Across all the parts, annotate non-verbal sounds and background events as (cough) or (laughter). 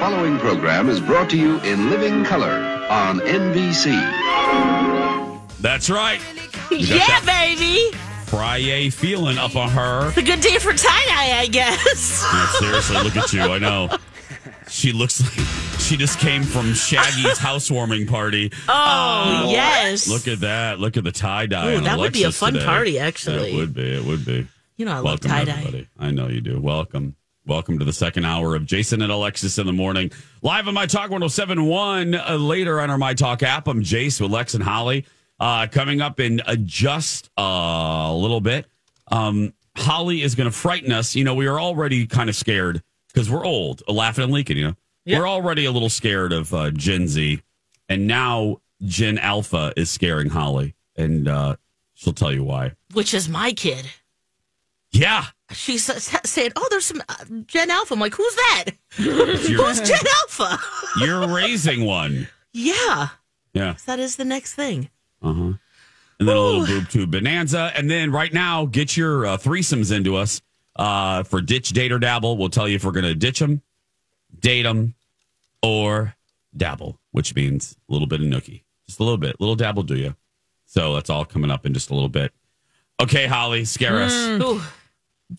following program is brought to you in living color on NBC. That's right. Yeah, baby. Friday feeling up on her. It's a good day for tie dye, I guess. Yeah, seriously, look at you. I know. She looks like she just came from Shaggy's (laughs) housewarming party. Oh, yes. Look at that. Look at the tie dye. Ooh, on that would be a fun today. party, actually. It would be. It would be. You know, I love Welcome, tie dye. everybody. I know you do. Welcome. Welcome to the second hour of Jason and Alexis in the morning. Live on My Talk 1071. Uh, later on our My Talk app, I'm Jace with Lex and Holly. Uh, coming up in uh, just a little bit. Um, Holly is going to frighten us. You know, we are already kind of scared because we're old, laughing and leaking, you know. We're already a little scared of uh, Gen Z. And now Gen Alpha is scaring Holly. And uh, she'll tell you why. Which is my kid. Yeah. She's s- saying, "Oh, there's some uh, Gen Alpha." I'm like, "Who's that? (laughs) Who's Gen Alpha?" (laughs) You're raising one. yeah, Yeah. that is the next thing. Uh huh. And then a little boob tube bonanza. And then right now, get your uh, threesomes into us uh, for ditch, date, or dabble. We'll tell you if we're going to ditch them, date them, or dabble, which means a little bit of nookie. Just a little bit. little dabble, do you? So that's all coming up in just a little bit. Okay, Holly, scare us. Ooh,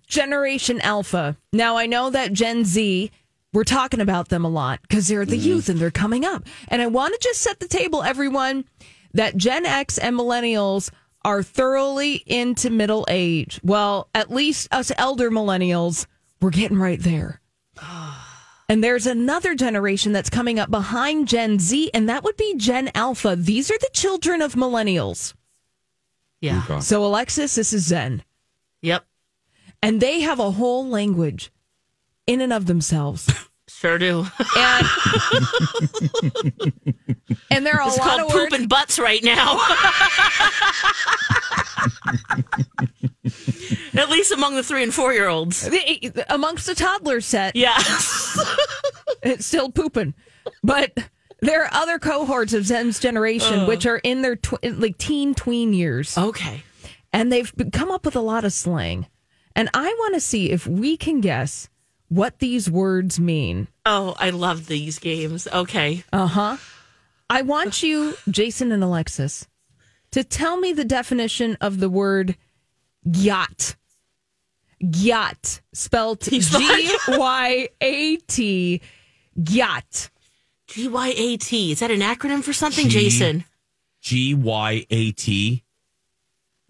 Generation Alpha. Now, I know that Gen Z, we're talking about them a lot because they're the mm-hmm. youth and they're coming up. And I want to just set the table, everyone, that Gen X and millennials are thoroughly into middle age. Well, at least us elder millennials, we're getting right there. (sighs) And there's another generation that's coming up behind Gen Z, and that would be Gen Alpha. These are the children of millennials. yeah, So, Alexis, this is Zen. yep, And they have a whole language in and of themselves. (laughs) sure do. and (laughs) and there are a It's lot called of poop words. and butts right now. (laughs) At least among the three and four year olds. amongst the toddler set. Yeah. It's still pooping, but there are other cohorts of Zen's generation oh. which are in their tw- like teen tween years, okay. and they've come up with a lot of slang. And I want to see if we can guess what these words mean. Oh, I love these games. Okay. Uh huh. I want you, Jason and Alexis, to tell me the definition of the word yacht. Yacht, spelled (laughs) G Y A T. Yacht. G Y A T. Is that an acronym for something, G- Jason? G Y A T.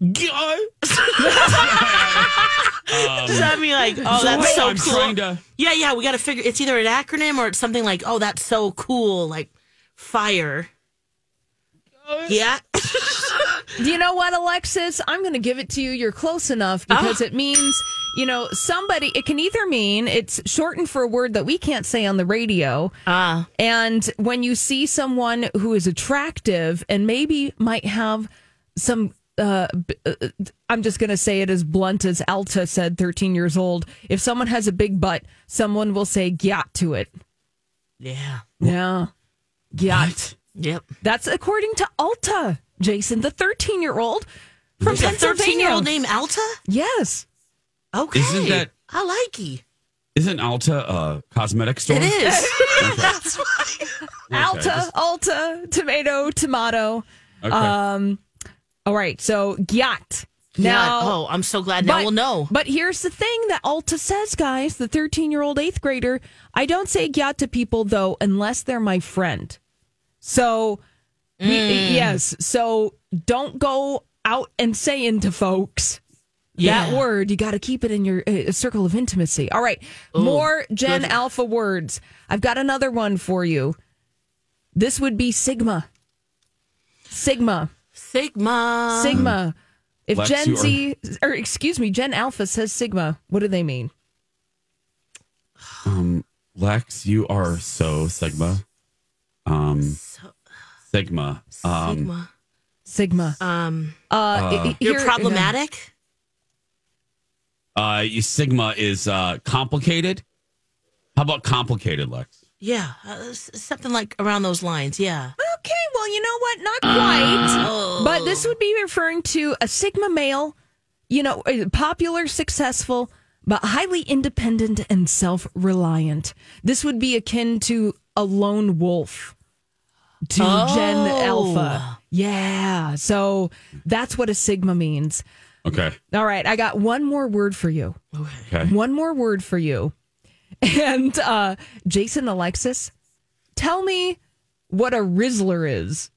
(laughs) (laughs) Does that mean like, oh, that's Wait, so I'm cool? trying to- Yeah, yeah. We got to figure. It's either an acronym or it's something like, oh, that's so cool, like fire. Yeah. (laughs) Do you know what, Alexis? I'm going to give it to you. You're close enough because it means, you know, somebody, it can either mean it's shortened for a word that we can't say on the radio. Ah. And when you see someone who is attractive and maybe might have some, uh, uh, I'm just going to say it as blunt as Alta said, 13 years old. If someone has a big butt, someone will say gyat to it. yeah. Yeah. Gyat. Yep. That's according to Alta, Jason, the 13 year old from Is Pennsylvania. thirteen-year-old named Alta? Yes. Okay. Isn't that- I like you. Isn't Alta a cosmetic store? It is. (laughs) That's why. Alta, just- Alta, tomato, tomato. Okay. Um, all right. So, gyat. Now, Now, oh, I'm so glad now but, we'll know. But here's the thing that Alta says, guys, the 13 year old eighth grader. I don't say gyat to people, though, unless they're my friend. So, we- Mm. yes. So, don't go out and saying to folks that word. You got to keep it in your uh, circle of intimacy. All right. More Gen good. Alpha words. I've got another one for you. This would be Sigma. Sigma. Sigma. Sigma. If Lex, Gen Z, or excuse me, Gen Alpha says Sigma, what do they mean? Um, Lex, you are so Sigma. Um, Sigma. Um, Sigma. Sigma. Um, Uh, i- you're here- problematic. uh, you- Sigma is uh, complicated. How about complicated, Lex? Yeah, uh, something like around those lines. Yeah. Okay, well, you know what? Not quite. But this would be referring to a Sigma male, you know, popular, successful, but highly independent and self reliant. This would be akin to a lone wolf to Gen Oh. Alpha. Yeah. So that's what a Sigma means. Okay. All right. I got one more word for you. Okay. One more word for you. And uh, Jason Alexis, tell me what a Rizzler is.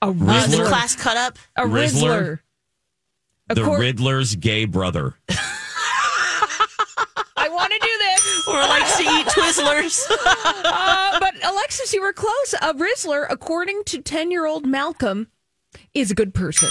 A Uh, the class cut up. A Rizzler? Rizzler. The Accor- Riddler's gay brother. I want to do this. Or likes to eat Twizzlers. (laughs) Uh, but Alexis, you were close. A Rizzler, according to 10 year old Malcolm, is a good person.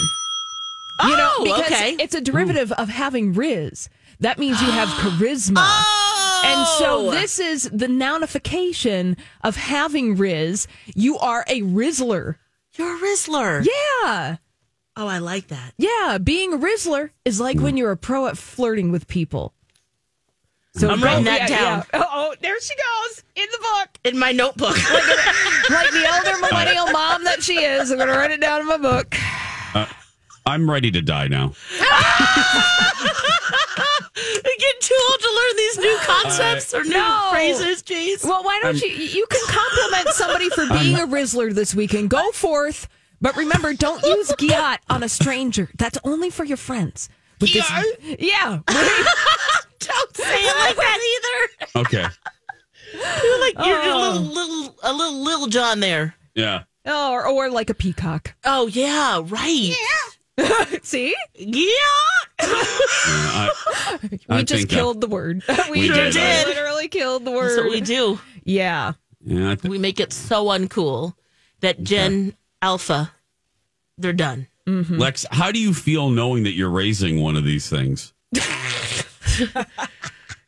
You know, Oh, because okay. it's a derivative of having Riz. That means you have (gasps) charisma. Oh. And so oh! this is the nounification of having Riz. You are a Rizzler. You're a Rizzler. Yeah. Oh, I like that. Yeah. Being a Rizzler is like when you're a pro at flirting with people. So I'm writing that yeah, down. yeah. Oh, there she goes in the book. In my notebook. Like the elder (laughs) millennial mom that she is. I'm going to write it down in my book. Uh, I'm ready to die now. I get too old to learn these new concepts or new No. phrases, Jace. Well, why don't you? You can compliment somebody for being a Rizzler this weekend. Go forth. But remember, don't use Gyat on a stranger. That's only for your friends. With this- yeah. (laughs) Don't say it like that either. Okay. (laughs) You're like you're a Oh. little, little, a little, little John there. Yeah. Oh, or, or like a peacock. Oh yeah, right. (laughs) See? Yeah. (laughs) I, We just think, uh, killed the word. (laughs) we we just did. literally killed the That's what word. we do. Yeah. yeah, I thi- We make it so uncool that Gen Alpha, they're done. Lex, how do you feel knowing that you're raising one of these things?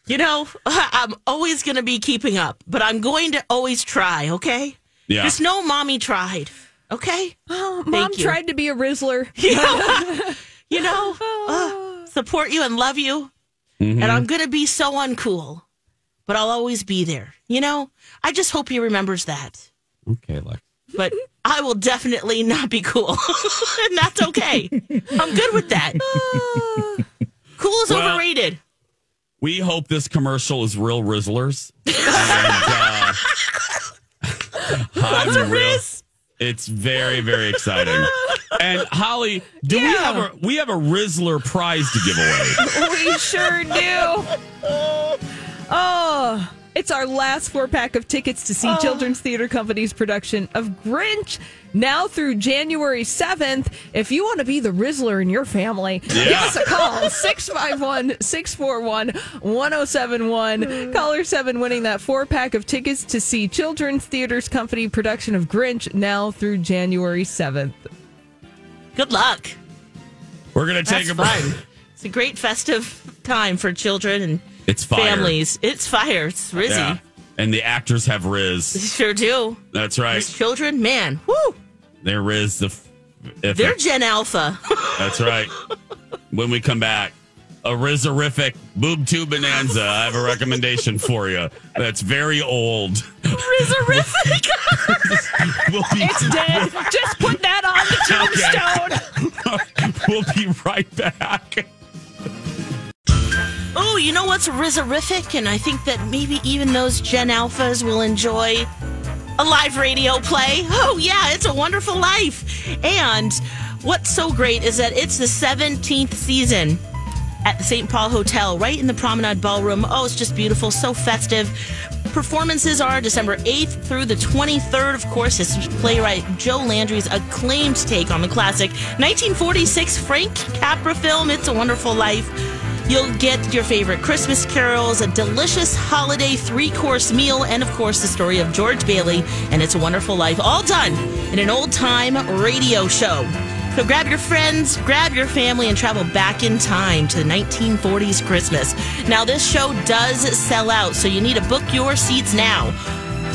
You know, I'm always going to be keeping up, but I'm going to always try. Okay. Yeah. Just know, mommy tried. Okay. Oh, mom Thank you. tried to be a Rizzler. (laughs) (laughs) You know, uh, support you and love you. And I'm going to be so uncool, but I'll always be there. You know, I just hope he remembers that. Okay, Lex. But I will definitely not be cool. (laughs) and that's okay. I'm good with that. cool is Well- overrated. We hope this commercial is real Rizzlers. And, uh, I'm What's a real- Riz? It's very, very exciting. And Holly, do we have a we have a Rizzler prize to give away? (laughs) we sure do. Oh, it's our last four pack of tickets to see oh. Children's Theater Company's production of Grinch now through January 7th. If you want to be the Rizzler in your family, give us a call (laughs) 651 641 1071. Caller 7 winning that four pack of tickets to see Children's Theater's Company production of Grinch now through January 7th. Good luck. We're gonna take That's a break. fun. (laughs) It's a great festive time for children and It's fire. families. It's fire. It's Rizzy. Yeah. And the actors have Riz. Sure do. That's right. These children, man, whoo, They're The f- if they're Gen Alpha. That's right. when we come back, a Rizzerific boob tube bonanza. I have a recommendation for you. That's very old. Rizzerific. (laughs) We'll be, Dead. Just put that on the tombstone. (laughs) we'll be right back. oh, you know what's Rizzerific? And I think that maybe even those Gen Alphas will enjoy a live radio play. Oh, yeah, it's a wonderful life. And what's so great is that it's the 17th season at the St. Paul Hotel, right in the Promenade Ballroom. Oh, it's just beautiful, so festive. Performances are December 8th through the 23rd. Of course, this is playwright Joe Landry's acclaimed take on the classic 1946 Frank Capra film, It's a Wonderful Life. You'll get your favorite Christmas carols, a delicious holiday three course meal, and of course, the story of George Bailey and It's a Wonderful Life, all done in an old time radio show. So grab your friends, grab your family, and travel back in time to the 1940s Christmas. Now, this show does sell out, so you need to book your seats now.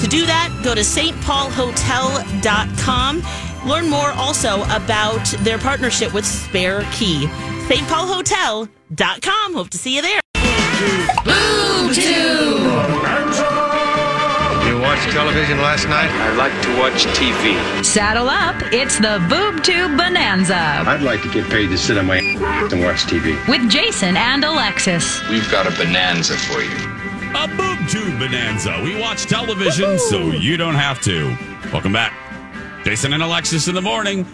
To do that, go to stpaulhotel.com. Learn more also about their partnership with Spare Key. stpaulhotel.com. Hope to see you there. You want watch television last night? I like to watch TV. Saddle up, it's the Boob Tube Bonanza I'd like to get paid to sit on my ass and watch TV. with Jason and Alexis. We've got a bonanza for you. A boob tube bonanza. We watch television so you don't have to. Welcome back. Jason and Alexis in the morning.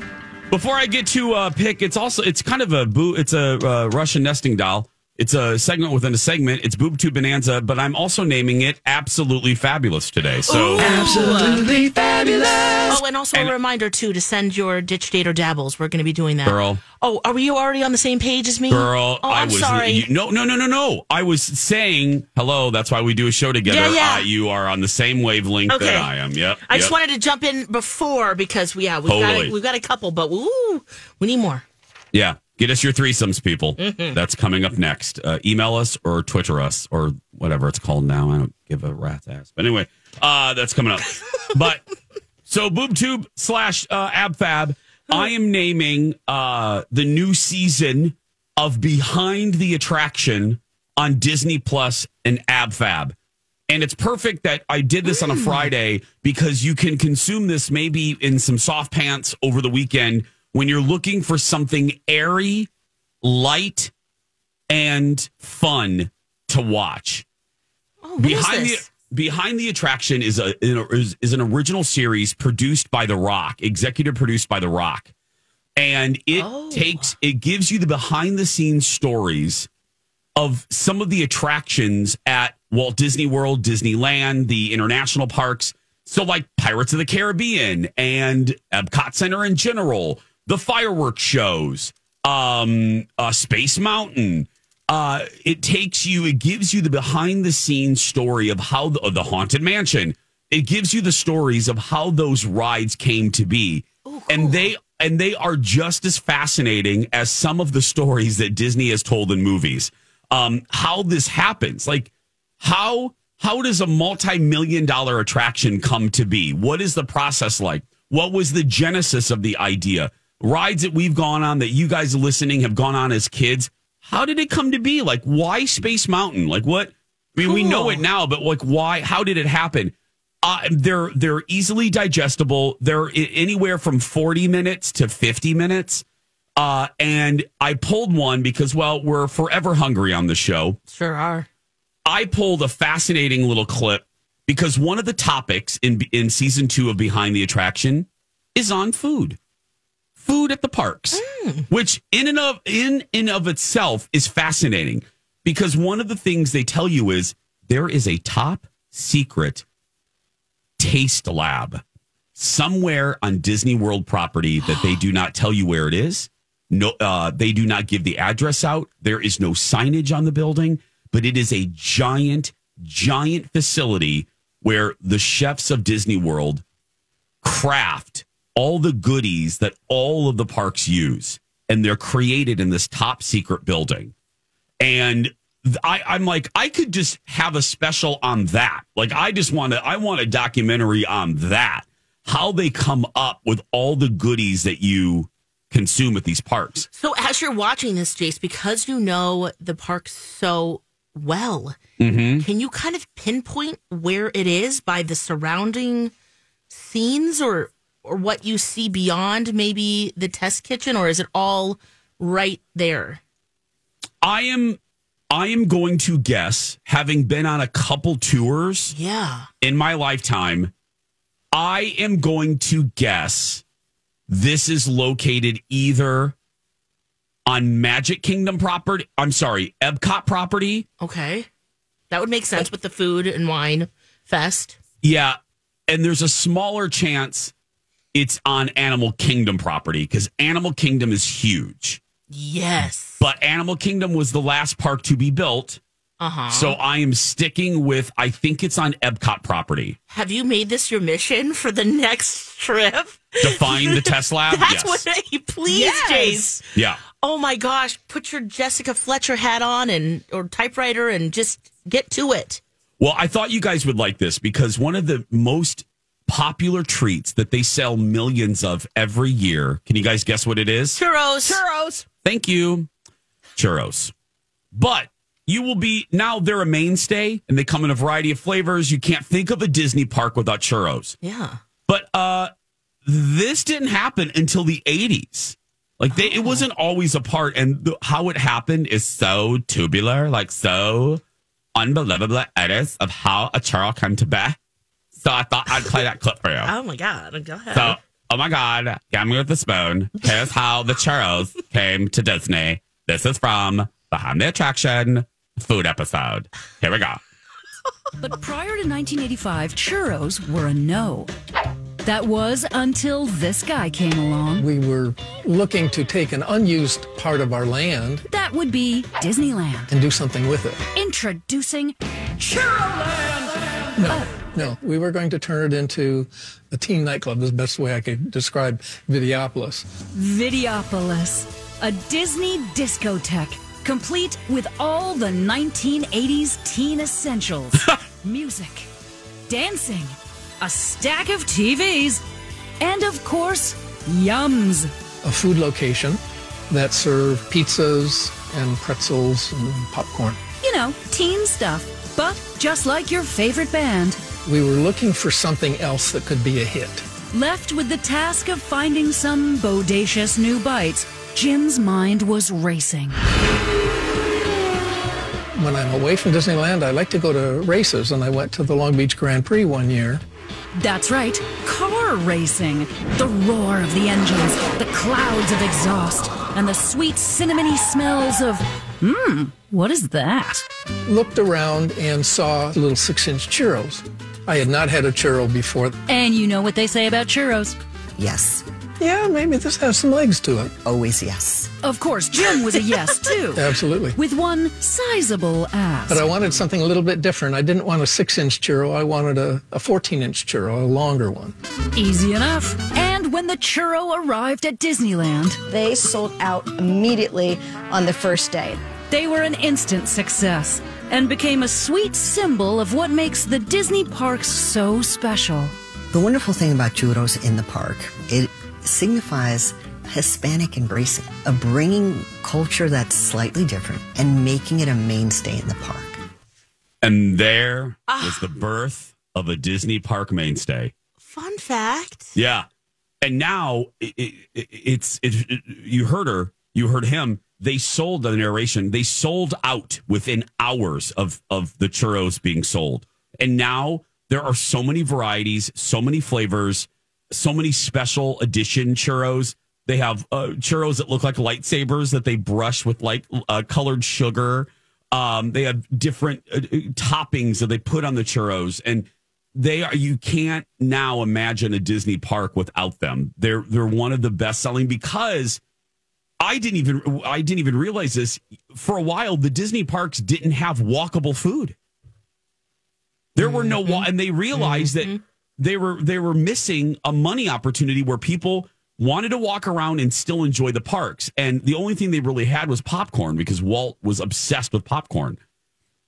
Before I get to uh, pick, it's also it's kind of a boo. It's a uh, Russian nesting doll. It's a segment within a segment. It's boob tube bonanza, but I'm also naming it absolutely fabulous today. So Absolutely fabulous. Oh, and also And- a reminder too to send your ditch date or dabbles. We're going to be doing that. Girl. Oh, are you already on the same page as me? Girl, oh, I I'm was sorry. you- no, no, no, no, no. I was saying hello. That's why we do a show together. Yeah, yeah. Uh, you are on the same wavelength Okay. that I am. Yep. I yep. just wanted to jump in before because yeah, we've Totally. got we've got a couple, but woo, we need more. Yeah. Get us your threesomes, people. (laughs) That's coming up next. Uh, email us or Twitter us or whatever it's called now. I don't give a rat's ass. But anyway, uh, that's coming up. (laughs) but so BoobTube slash uh, AbFab, I am naming uh, the new season of Behind the Attraction on Disney Plus and AbFab. And it's perfect that I did this on a Friday because you can consume this maybe in some soft pants over the weekend when you're looking for something airy, light, and fun to watch. Oh, Behind the? Behind the Attraction is a is, is an original series produced by The Rock, executive produced by The Rock. And it Oh. takes it gives you the behind the scenes stories of some of the attractions at Walt Disney World, Disneyland, the international parks. So, like Pirates of the Caribbean and Epcot Center in general, the fireworks shows, um, uh, Space Mountain. Uh, it takes you, it gives you the behind the scenes story of how the, of the Haunted Mansion. It gives you the stories of how those rides came to be, and they and they are just as fascinating as some of the stories that Disney has told in movies. Um, how this happens, like how how does a multi-million dollar attraction come to be? What is the process like? What was the genesis of the idea? Rides that we've gone on that you guys listening have gone on as kids. How did it come to be? Like why Space Mountain? Like what? I mean, we know it now, but like why? How did it happen? Uh, they're they're easily digestible. They're anywhere from forty minutes to fifty minutes. Uh, and I pulled one because well, we're forever hungry on the show. Sure are. I pulled a fascinating little clip because one of the topics in in season two of Behind the Attraction is on food, food at the parks, which in and of in and of itself is fascinating because one of the things they tell you is there is a top secret taste lab somewhere on Disney World property that they do not tell you where it is. No, uh, they do not give the address out. There is no signage on the building, but it is a giant, giant facility where the chefs of Disney World craft all the goodies that all of the parks use, and they're created in this top secret building. And I, I'm like, I could just have a special on that. Like, I just want to, I want a documentary on that. How they come up with all the goodies that you consume at these parks. So as you're watching this, Jace, because you know the park so well, Mm-hmm. can you kind of pinpoint where it is by the surrounding scenes or or what you see beyond maybe the test kitchen or is it all right there? I am, I am going to guess, having been on a couple tours Yeah. in my lifetime, I am going to guess this is located either on Magic Kingdom property. I'm sorry, Epcot property. Okay. That would make sense with the food and wine fest. Yeah. And there's a smaller chance it's on Animal Kingdom property because Animal Kingdom is huge. Yes. But Animal Kingdom was the last park to be built. Uh-huh. So I am sticking with, I think it's on Epcot property. Have you made this your mission for the next trip? To find the test (laughs) lab? That's yes. what I please, Yes. Jace. yeah. Oh my gosh, put your Jessica Fletcher hat on and or typewriter and just get to it. Well, I thought you guys would like this because one of the most popular treats that they sell millions of every year. Can you guys guess what it is? Churros. Churros. Thank you. Churros. But you will be now they're a mainstay and they come in a variety of flavors. You can't think of a Disney park without churros. Yeah. But uh this didn't happen until the 80s. Like they, it wasn't always a part and the, how it happened is so tubular, like so unbelievable it is of how a churro came to be. So I thought I'd play that clip for you. Oh my God. Go ahead. So, oh my God, get me with the spoon. Here's how the churros came to Disney. This is from Behind the Attraction food episode. Here we go. But prior to 1985, churros were a no. That was until this guy came along. We were looking to take an unused part of our land That would be Disneyland. and do something with it. Introducing Churroland. No, no, we were going to turn it into a teen nightclub. Is the best way I could describe Videopolis. Videopolis, a Disney discotheque, complete with all the 1980s teen essentials (laughs) music, dancing, a stack of TVs, and of course, yums. A food location that served pizzas and pretzels and popcorn. You know, teen stuff. But just like your favorite band, We were looking for something else that could be a hit. left with the task of finding some bodacious new bites, Jim's mind was racing. When I'm away from Disneyland, I like to go to races, and I went to the Long Beach Grand Prix one year. That's right, car racing. The roar of the engines, the clouds of exhaust, and the sweet cinnamony smells of, hmm, what is that? Looked around and saw little six inch churros. I had not had a churro before. And you know what they say about churros. Yes. Yeah, maybe this has some legs to it. Always yes. Of course, Jim was a yes, (laughs) too. Absolutely. With one sizable ass. But I wanted something a little bit different. I didn't want a six inch churro. I wanted a, a 14 inch churro, a longer one. Easy enough. And when the churro arrived at Disneyland, They sold out immediately on the first day. they were an instant success and became a sweet symbol of what makes the Disney parks so special. The wonderful thing about churros in the park, it signifies Hispanic embracing, of bringing culture that's slightly different and making it a mainstay in the park. And there ah. was the birth of a Disney park mainstay. Fun fact. Yeah. And now it, it, it- it's it, it- you heard her, you heard him. They sold the narration. They sold out within hours of of the churros being sold. And now there are so many varieties, so many flavors, so many special edition churros. They have uh, churros that look like lightsabers that they brush with like uh, colored sugar. Um, they have different uh, toppings that they put on the churros, and they are. You can't now imagine a Disney park without them. They're they're one of the best selling because I didn't even I didn't even realize this for a while. The Disney parks didn't have walkable food. There were no wa- and they realized that they were they were missing a money opportunity where people wanted to walk around and still enjoy the parks. And the only thing they really had was popcorn because Walt was obsessed with popcorn.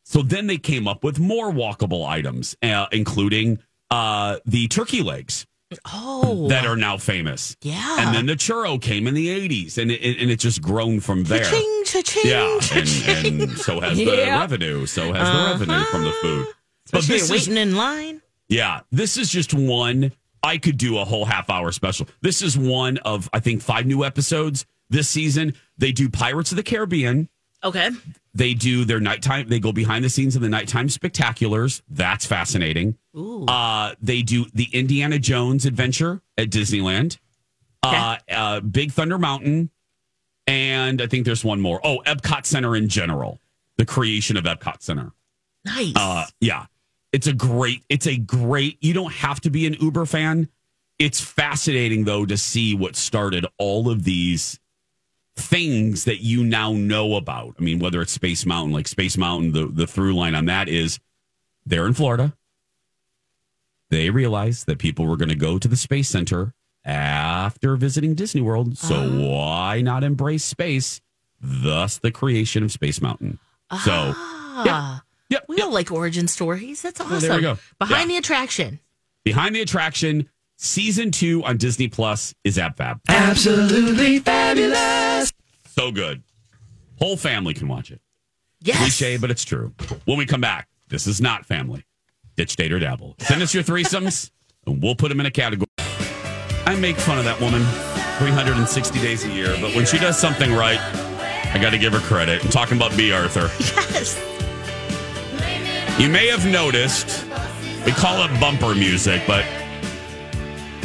So then they came up with more walkable items, uh, including uh, the turkey legs Oh. that are now famous. Yeah. And then the churro came in the 80s and it, and it's just grown from there. Cha-ching, cha-ching, Yeah, cha-ching. and, and so has the Yeah. revenue. So has the revenue from the uh-huh. food. But Especially this is waiting in line. yeah, this is just one. I could do a whole half hour special. This is one of I think five new episodes this season. They do Pirates of the Caribbean. Okay. They do their nighttime. They go behind the scenes of the nighttime spectaculars. That's fascinating. Ooh. Uh, they do the Indiana Jones adventure at Disneyland. Uh, uh, Big Thunder Mountain, and I think there's one more. Oh, Epcot Center in general. The creation of Epcot Center. Nice. Uh, yeah, it's a great. It's a great. You don't have to be an Uber fan. It's fascinating though to see what started all of these things that you now know about. I mean, whether it's Space Mountain, like Space Mountain, the the through line on that is they're in Florida. They realized that people were going to go to the Space Center after visiting Disney World, so uh-huh. why not embrace space? Thus, the creation of Space Mountain. So, ah. yeah. Yep, We all like origin stories. That's awesome. there we go. Behind Yeah. the attraction. Behind the Attraction, season two on Disney Plus is AbFab. Absolutely fabulous. So good. Whole family can watch it. Yes. Cliche, but it's true. When we come back, this is not family. Ditch, date, or dabble. Send us your threesomes, (laughs) and we'll put them in a category. I make fun of that woman 360 days a year, but when she does something right, I got to give her credit. I'm talking about B. Arthur. Yes. You may have noticed we call it bumper music, but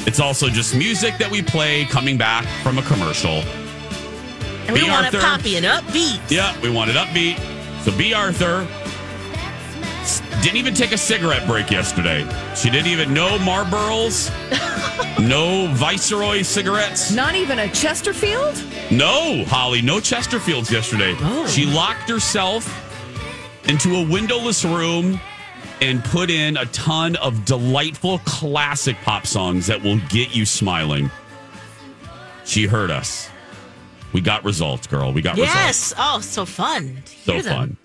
it's also just music that we play coming back from a commercial. And we B. want it poppy and upbeat. Yeah, we want it upbeat. So B. Arthur didn't even take a cigarette break yesterday. She didn't even know Marlboros, (laughs) no Viceroy cigarettes. Not even a Chesterfield? No, Holly, no Chesterfields yesterday. Oh. She locked herself into a windowless room and put in a ton of delightful classic pop songs that will get you smiling. She heard us. We got results, girl. We got results. Yes. Oh, so fun. So them. fun.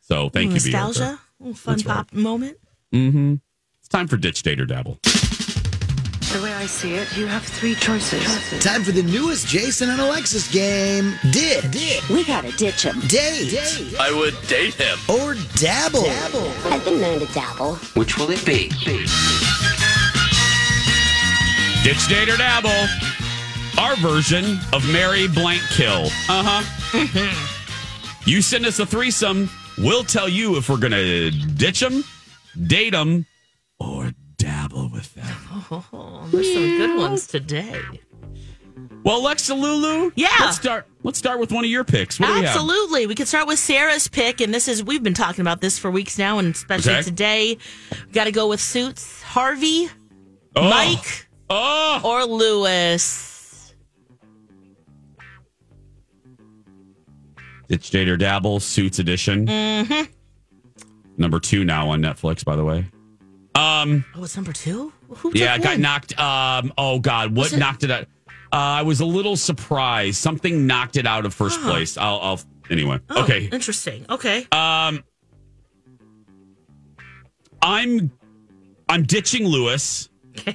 So thank you, B. Nostalgia. Fun That's right. pop moment. Mm-hmm. It's time for Ditch Date or Dabble. The way I see it, you have three choices. Time for the newest Jason and Alexis game. Ditch. We gotta ditch him. Date. I would date him. Or dabble. I've been known to dabble. Which will it be? Ditch Date or Dabble. Our version of Mary Blank Kill. Uh huh. you send us a threesome. We'll tell you if we're going to ditch them, date them, there's some good ones today. Well, Lexa Lulu. Yeah. Let's start. Let's start with one of your picks. What do we? Absolutely. We could start with Sarah's pick, and this is we've been talking about this for weeks now, and especially Okay. today. Got to go with Suits, Harvey, Oh. Mike, Oh. or Louis. Ditch Date or Dabble Suits Edition. Mm-hmm. Number two now on Netflix, by the way. Um. Oh, it's number two. Who Yeah, it got knocked. Um. Oh God, what it- knocked it out? Uh, I was a little surprised. Something knocked it out of first place. I'll. I'll anyway. Oh, okay. Interesting. Okay. Um. I'm. I'm ditching Louis. (laughs)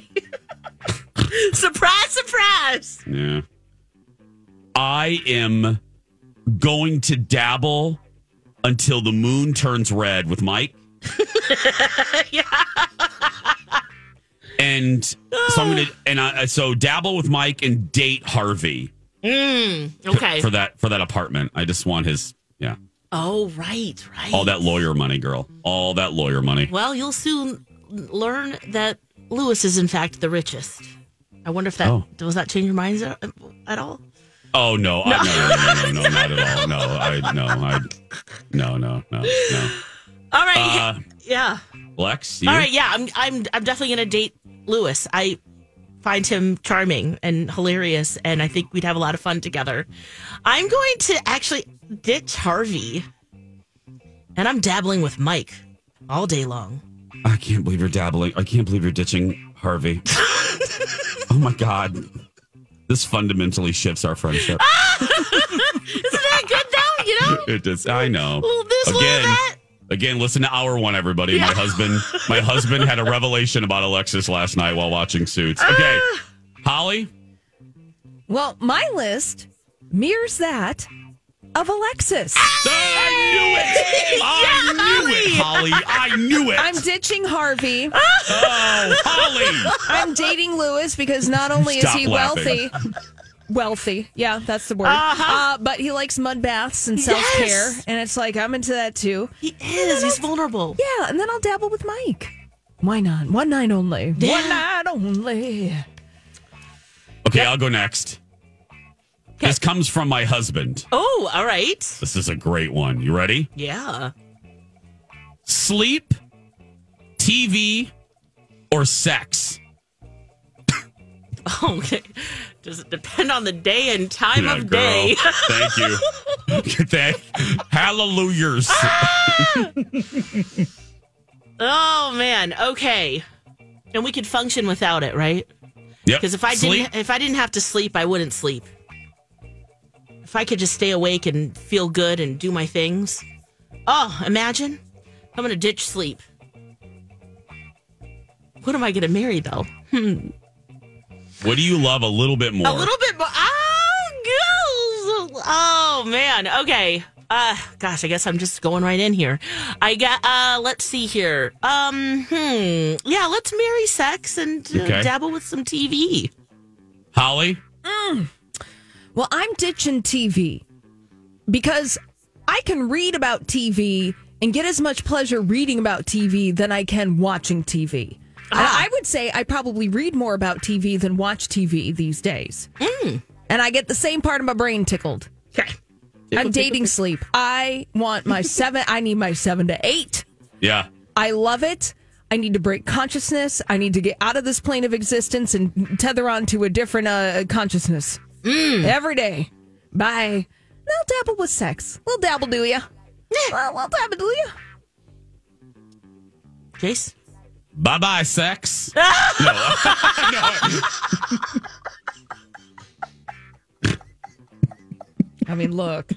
surprise! Surprise! Yeah. I am going to dabble until the moon turns red with Mike. (laughs) yeah. And so I'm gonna and I, so dabble with Mike and date Harvey Mm, okay. for that for that apartment. I just want his yeah oh, right, right. all that lawyer money, girl. All that lawyer money. Well, you'll soon learn that Louis is in fact the richest. I wonder if that Oh. does that change your minds at, at all? Oh no, I, no, no, no, no, not at all. No, I no, I no, no, no, no. All right. Uh, (laughs) yeah. Lex, you? All right. Yeah. I'm. I'm. I'm definitely gonna date Louis. I find him charming and hilarious, and I think we'd have a lot of fun together. I'm going to actually ditch Harvey, and I'm dabbling with Mike all day long. I can't believe you're dabbling. I can't believe you're ditching Harvey. (laughs) oh my god. This fundamentally shifts our friendship. (laughs) Isn't that good though? You know. It is. I know. Little this, little again, that. Again. Listen to hour one, everybody. My husband, my husband had a revelation about Alexis last night while watching Suits. Okay, Ah. Holly. Well, my list mirrors that of Alexis. I knew it. I knew it, Holly. I knew it. I'm ditching Harvey. (laughs) oh, Holly. I'm dating Louis because not only Stop is he laughing. wealthy, wealthy, yeah, that's the word. Uh-huh. Uh, but he likes mud baths and self care, Yes. and it's like I'm into that too. He is. He's vulnerable. Yeah, and then I'll dabble with Mike. Why not? One night only. Yeah. One night only. Okay, I'll go next. This comes from my husband. Oh, all right. This is a great one. You ready? Yeah. Sleep, TV, or sex? (laughs) Okay. Does it depend on the day and time Yeah, of girl. day? Thank you. (laughs) Thank- Hallelujahs. oh man. Okay. And we could function without it, right? Yep. Because if I Sleep. didn't, if I didn't have to sleep, I wouldn't sleep. If I could just stay awake and feel good and do my things, oh, imagine I'm gonna ditch sleep. What am I gonna marry though? Hmm. What do you love a little bit more? A little bit more. Oh, girls. Oh man. Okay. Uh, gosh, I guess I'm just going right in here. I got, uh, let's see here. Um, hmm. Yeah, let's marry sex and uh, Okay. dabble with some TV. Holly? Well, I'm ditching TV because I can read about TV and get as much pleasure reading about TV than I can watching TV. And ah. I would say I probably read more about TV than watch TV these days. Mm. And I get the same part of my brain tickled. Okay. I'm dating sleep. I want my seven, I need my seven to eight. Yeah. I love it. I need to break consciousness. I need to get out of this plane of existence and tether on to a different uh, consciousness mm. every day. Bye. Little dabble with sex. Little dabble, do ya? Well, little dabble, do ya? Jace? Bye bye, sex. (laughs) (laughs) I mean, look. (laughs)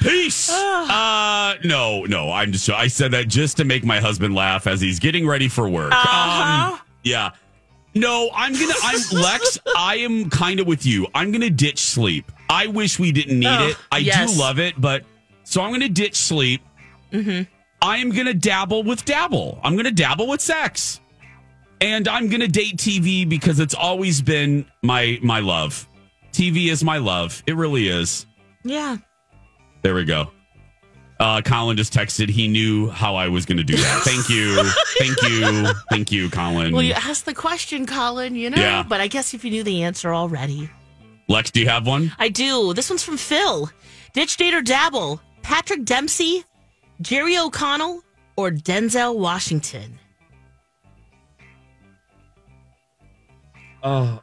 Peace. Uh, no, no. I'm just. I said that just to make my husband laugh as he's getting ready for work. Um, yeah. No, I'm gonna. I'm (laughs) Lex. I am kind of with you. I'm gonna ditch sleep. I wish we didn't need Oh, it. I yes. do love it, but so I'm gonna ditch sleep. Mm-hmm. I am gonna dabble with dabble. I'm gonna dabble with sex, and I'm gonna date TV because it's always been my my love. TV is my love. It really is. Yeah. There we go. Uh, Colin just texted. He knew how I was going to do that. (laughs) Thank you, thank you, thank you, Colin. Well, you asked the question, Colin, you know? Yeah. But I guess if you knew the answer already. Lex, do you have one? I do. This one's from Phil. Ditch, date, or dabble. Patrick Dempsey, Jerry O'Connell, or Denzel Washington? Oh.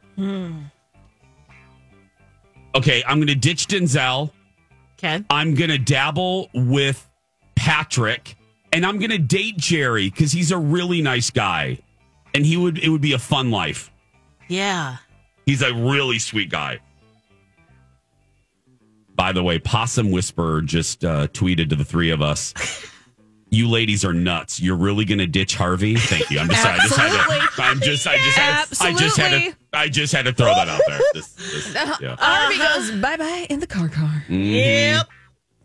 Okay, I'm going to ditch Denzel. Okay. I'm going to dabble with Patrick, and I'm going to date Jerry because he's a really nice guy, and he would it would be a fun life. Yeah. He's a really sweet guy. By the way, Possum Whisperer just uh, tweeted to the three of us. You ladies are nuts. You're really going to ditch Harvey? Thank you. I'm just. I just had to. I'm just. I just. Had to, I just had to. I just had to throw that out there. This, this, yeah. Harvey goes bye bye in the car car. Mhm. Yep.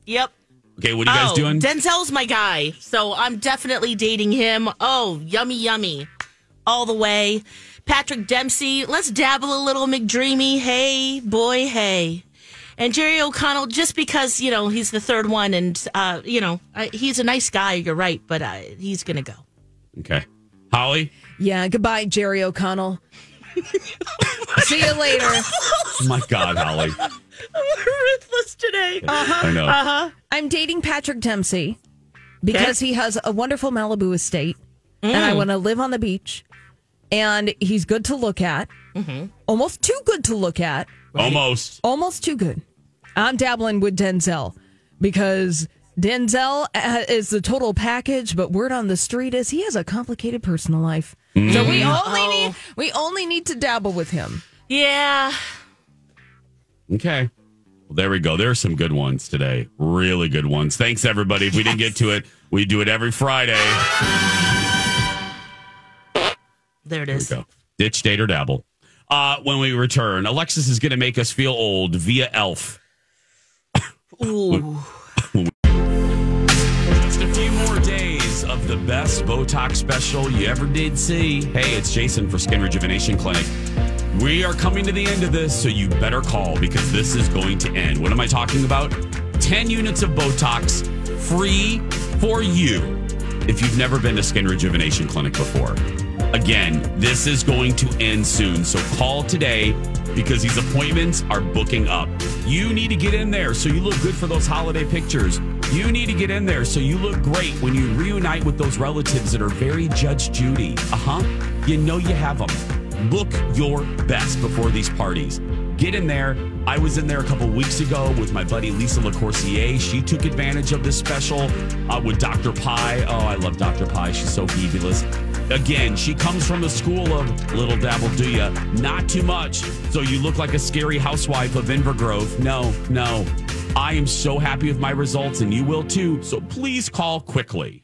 Yep. Okay, what are you guys oh, doing? Denzel's my guy, so I'm definitely dating him. Oh, yummy, yummy, all the way. Patrick Dempsey, let's dabble a little McDreamy. Hey, boy, hey. And Jerry O'Connell, just because you know he's the third one, and uh, you know uh, he's a nice guy. You're right, but uh, he's gonna go. okay, Holly. Yeah, goodbye, Jerry O'Connell. (laughs) See you later. Oh my God, Holly. I'm ruthless today. Uh-huh. I know. Uh-huh. I'm dating Patrick Dempsey because he has a wonderful Malibu estate and I Mm. want to live on the beach. And he's good to look at. Mm-hmm. Almost too good to look at. Almost. Almost too good. I'm dabbling with Denzel because Denzel uh, is the total package, but word on the street is he has a complicated personal life. So we Mm. only need we only need to dabble with him. Yeah. Okay. Well, there we go. There are some good ones today. Really good ones. Thanks, everybody. If we didn't get to it, we do it every Friday. There it is. There we go. Ditch, date, or dabble. Uh, when we return, Alexis is going to make us feel old via Elf. Just a few more days of the best Botox special you ever did see. Hey, it's Jason for Skin Rejuvenation Clinic. We are coming to the end of this, so you better call because this is going to end. What am I talking about? 10 units of Botox free for you if you've never been to Skin Rejuvenation Clinic before. Again, this is going to end soon, so call today because these appointments are booking up. You need to get in there so you look good for those holiday pictures. You need to get in there so you look great when you reunite with those relatives that are very Judge Judy. Uh huh. You know you have them. Look your best before these parties. Get in there. I was in there a couple weeks ago with my buddy Lisa LaCourcier. She took advantage of this special uh, with Dr. Pie. Oh, I love Dr. Pie. She's so fabulous. Again, she comes from the school of little dabble do ya, not too much. So you look like a scary housewife of Inver Grove. No, no. I am so happy with my results, and you will too. So please call quickly.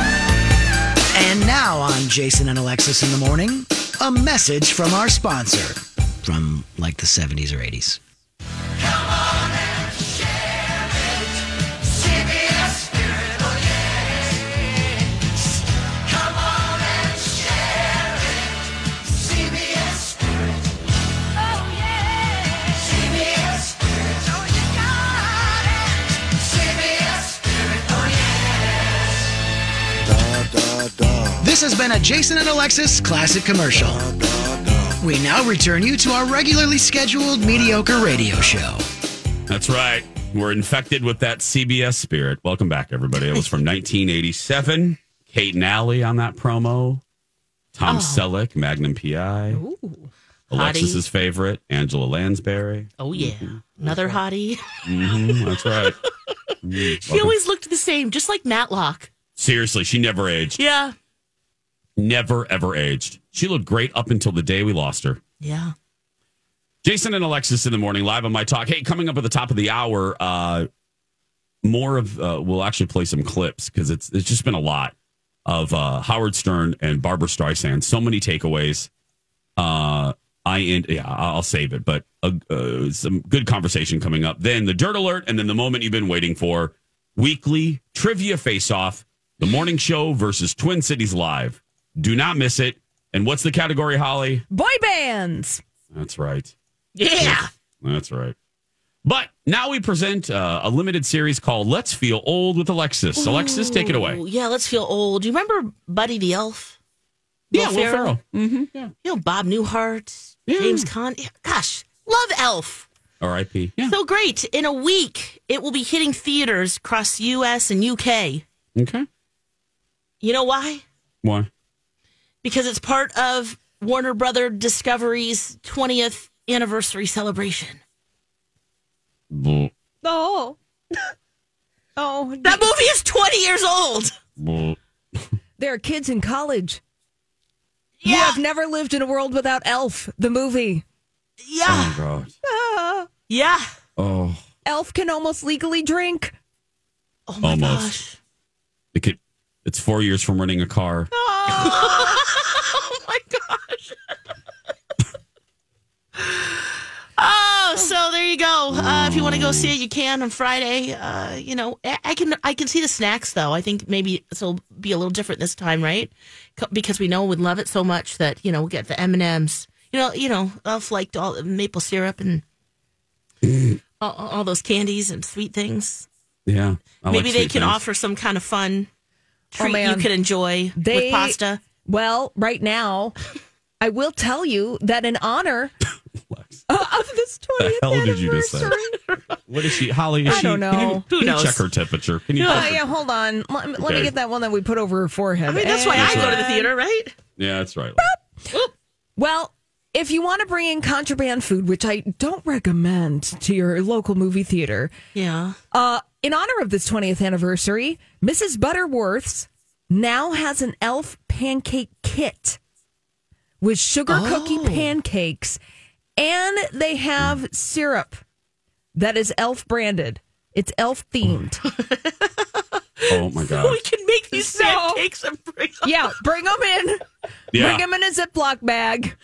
And now on Jason and Alexis in the morning, a message from our sponsor from like the 70s or 80s. This has been a Jason and Alexis classic commercial. We now return you to our regularly scheduled mediocre radio show. That's right. We're infected with that CBS spirit. Welcome back, everybody. It was from (laughs) 1987. Kate and Allie on that promo. Tom Oh. Selleck, Magnum PI. Alexis's favorite, Angela Lansbury. Oh yeah, another hottie. hmm that's right. Mhm. (laughs) She always looked the same, just like Matlock. Seriously, she never aged. Yeah, Never, ever aged. She looked great up until the day we lost her. yeah. Jason and Alexis in the morning, live on myTalk. Hey, coming up at the top of the hour, uh, more of uh, we'll actually play some clips because it's it's just been a lot of uh, Howard Stern and Barbra Streisand. So many takeaways. Uh, I end, yeah, I'll save it, but uh, uh, some good conversation coming up. Then the dirt alert, and then the moment you've been waiting for: weekly trivia face off, the morning show versus Twin Cities Live. Do not miss it. And what's the category, Holly? Boy bands. That's right. Yeah. That's right. But now we present uh, a limited series called Let's Feel Old with Alexis. Alexis, take it away. Yeah, let's feel old. Do you remember Buddy the Elf? Yeah, Will Ferrell. Mm-hmm. Yeah. You know, Bob Newhart, James Caan. Yeah, Gosh, love Elf. R.I.P. Yeah. So great. In a week, it will be hitting theaters across the US and UK. Okay. You know why? Why? Because it's part of Warner Brother Discovery's 20th anniversary celebration. Oh. (laughs) Oh. That movie is 20 years old. There are kids in college who Yeah. have never lived in a world without Elf, the movie. Yeah. Oh, God. Ah, Yeah. Oh, Elf can almost legally drink. Oh my Almost. gosh. it could, it's four years from renting a car. (laughs) oh my gosh. (laughs) oh, so there you go. Uh, if you want to go see it, you can on Friday. Uh, you know, I I can I can see the snacks though. I think maybe it'll be a little different this time, right? Co- Because we know we'd love it so much that you know we'll get the M and M's. You know, you know, Elf liked all the maple syrup and (clears throat) all, all those candies and sweet things. Yeah. I maybe like they can things. offer some kind of fun Oh, treat you could enjoy They with pasta. Well, right now, I will tell you that in honor (laughs) of this 20th The hell did you just say? anniversary. What is she? Holly, is I she? don't can you- know. can Who you knows? check her temperature. Can you? Uh, yeah, hold on. Let, let me get that one that we put over her forehead. I mean, that's why I go to the theater, right? Yeah, that's right. Well, if you want to bring in contraband food, which I don't recommend to your local movie theater, Yeah. uh, in honor of this 20th anniversary, Mrs. Butterworth's now has an elf pancake kit with sugar cookie pancakes, and they have syrup that is elf branded. It's elf themed. (laughs) Oh my god. We can make these So- pancakes and bring them. yeah, bring them in. Yeah. Bring them in a Ziploc bag,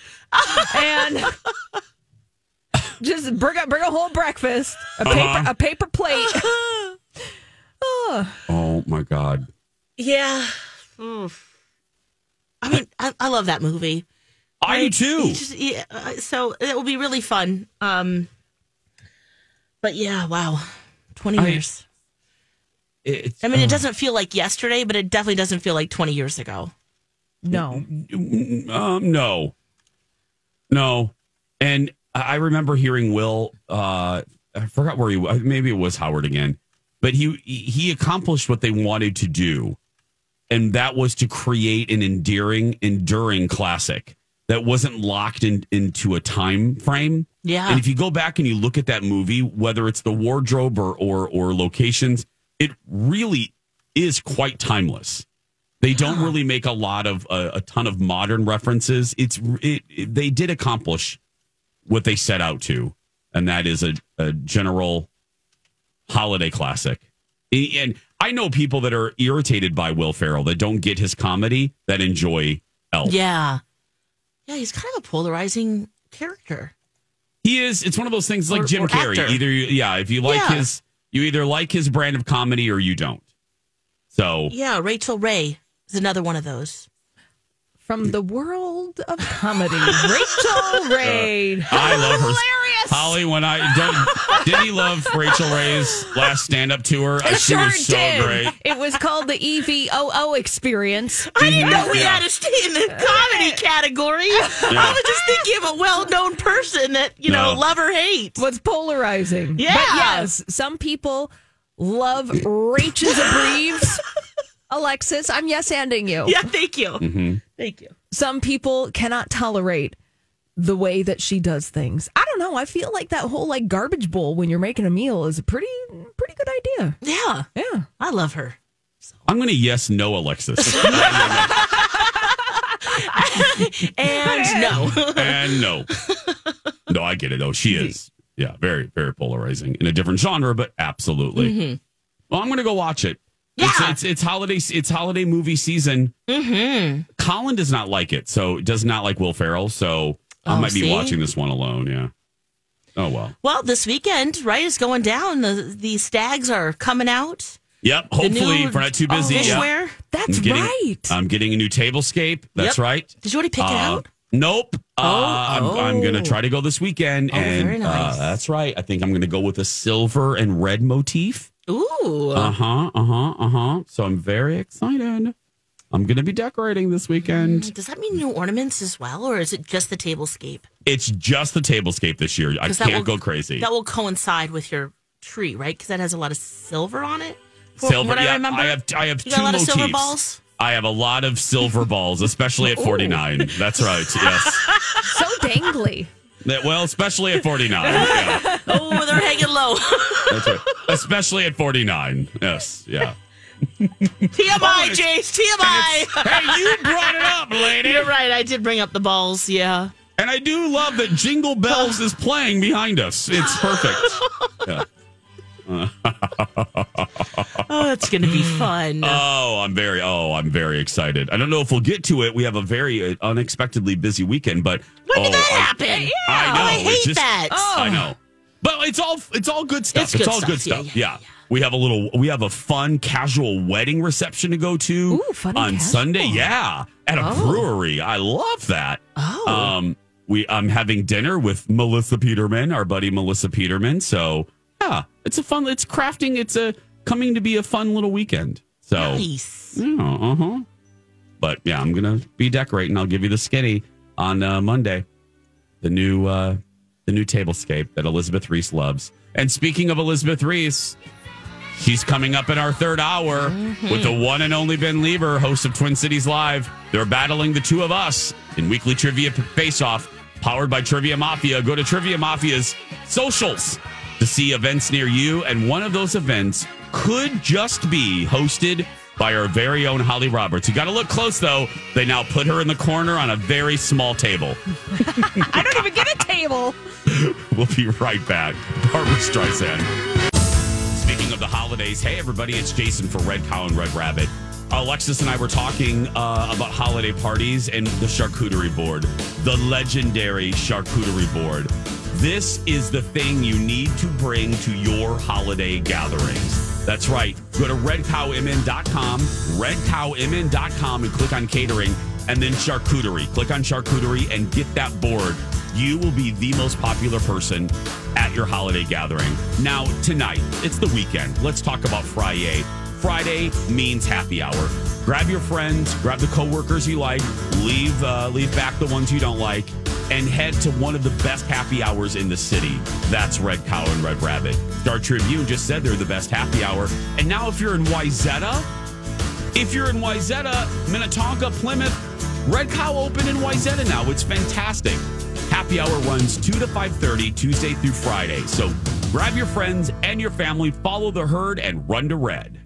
and (laughs) just bring a bring a whole breakfast, a paper Uh-huh. a paper plate. (laughs) Oh my god. Yeah. Oof. I mean, I, I love that movie. I do too. Just- yeah, uh, so it will be really fun. Um, but yeah, wow, twenty I- years. It's, I mean, uh, it doesn't feel like yesterday, but it definitely doesn't feel like twenty years ago. No, Um, no, no. And I I remember hearing Will. Uh, I forgot where he. was. Maybe it was Howard again, but he he accomplished what they wanted to do, and that was to create an endearing, enduring classic that wasn't locked in, into a time frame. Yeah. And if you go back and you look at that movie, whether it's the wardrobe or or, or locations, it really is quite timeless. They don't really make a lot of uh, a ton of modern references. It's it, it- they did accomplish what they set out to, and that is a, a general holiday classic. And I know people that are irritated by Will Ferrell that don't get his comedy that enjoy Elf. Yeah. Yeah, he's kind of a polarizing character. He is. It's one of those things like Or- Jim or Carrey. actor. Either you- yeah, if you like Yeah. his, you either like his brand of comedy or you don't. So Yeah, Rachael Ray is another one of those. From the world of (laughs) comedy, Rachael Ray. I love her. Hilarious. Holly, when I did, did he love Rachael Ray's last stand up tour? I she sure was so did. great. It was called the E EVOO experience. I didn't know we Yeah. had a stay in the comedy category. I was just thinking of a well-known person that you know, love or hate. was polarizing. Yeah. But yes, some people love Rachel's Breves. (laughs) Alexis, I'm yes anding you. Yeah, thank you, Mm-hmm. Thank you. Some people cannot tolerate the way that she does things. I don't know. I feel like that whole like garbage bowl when you're making a meal is a pretty pretty good idea. Yeah, Yeah. I love her. I'm going to yes, no, Alexis. (laughs) (laughs) And no, and no. No, I get it. though. she is. Yeah, very, very polarizing in a different genre, but absolutely. Mm-hmm. Well, I'm going to go watch it. Yeah. It's, it's it's holiday it's holiday movie season. mm-hmm. Colin does not like it, so does not like Will Ferrell. So I Oh, might be watching this one alone. Yeah. Oh well. Well, this weekend, right, is going down. The the stags are coming out. Yep. Hopefully, new- if we're not too busy. Oh, yeah. That's I'm getting, right. I'm getting a new tablescape. That's Yep. right. Did you already pick it Uh, out? Nope. uh, I'm, I'm going to oh. try to go this weekend. Oh, and very nice. uh, that's right. I think I'm going to go with a silver and red motif. Ooh, Uh huh. Uh huh. Uh huh. So I'm very excited. I'm going to be decorating this weekend. does that mean new ornaments as well, or is it just the tablescape? It's just the tablescape this year. I can't will- go crazy. That will coincide with your tree, right? Because that has a lot of silver on it. Silver. what yeah, I remember, I have. I have you two got a lot motifs. of silver balls. I have a lot of silver balls, especially at 49. That's right. Yes. (laughs) So dangly. That- Well, especially at 49. (laughs) Yeah, Oh, they're hanging low. that's right. Especially at 49. Yes. Yeah. TMI, Jace. TMI. Hey, you brought it up, lady. You're right. I did bring up the balls. Yeah. And I do love that Jingle Bells (laughs) is playing behind us. It's perfect. Yeah. (laughs) Oh, it's gonna be fun. Oh, I'm very oh, I'm very excited. I don't know if we'll get to it. We have a very uh, unexpectedly busy weekend, but when oh, did that I- happen? I know. Oh, I hate just- that. I know. But it's all it's all good stuff. It's It's, good all stuff. good Yeah, stuff. yeah, Yeah, We have a little we have a fun casual wedding reception to go to Ooh, on casual. Sunday. Yeah. At a Oh. brewery. I love that. Oh. Um we I'm having dinner with Melissa Peterman, our buddy Melissa Peterman. So yeah, it's a fun it's crafting, it's a coming to be a fun little weekend. So Nice. yeah, uh-huh. But yeah, I'm gonna be decorating. I'll give you the skinny on uh, Monday. The new uh the new tablescape that Elizabeth Ries loves. And speaking of Elizabeth Ries, she's coming up in our third hour with the one and only Ben Leber, host of Twin Cities Live. They're battling the two of us in weekly trivia face off, powered by Trivia Mafia. Go to Trivia Mafia's socials to see events near you. And one of those events could just be hosted by our very own Holly Roberts. You got to look close, though. They now put her in the corner on a very small table. (laughs) I don't even get a table. (laughs) We'll be right back. Barbra Streisand. Speaking of the holidays, hey everybody, it's Jason for Red Cow and Red Rabbit. Alexis and I were talking uh, about holiday parties and the charcuterie board, the legendary charcuterie board. This is the thing you need to bring to your holiday gatherings. That's right. Go to redcowmn.com, redcowmn.com, and click on catering and then charcuterie. Click on charcuterie and get that board. You will be the most popular person at your holiday gathering. Now, tonight, it's the weekend. Let's talk about Friday. Friday means happy hour. Grab your friends, grab the coworkers you like, leave uh, leave back the ones you don't like, and head to one of the best happy hours in the city. That's Red Cow and Red Rabbit. Star Tribune just said they're the best happy hour. And now, if you're in Wayzata, if you're in Wayzata, Minnetonka, Plymouth, Red Cow open in Wayzata now. It's fantastic. Happy hour runs 2 to 5:30 Tuesday through Friday. So grab your friends and your family, follow the herd and run to Red.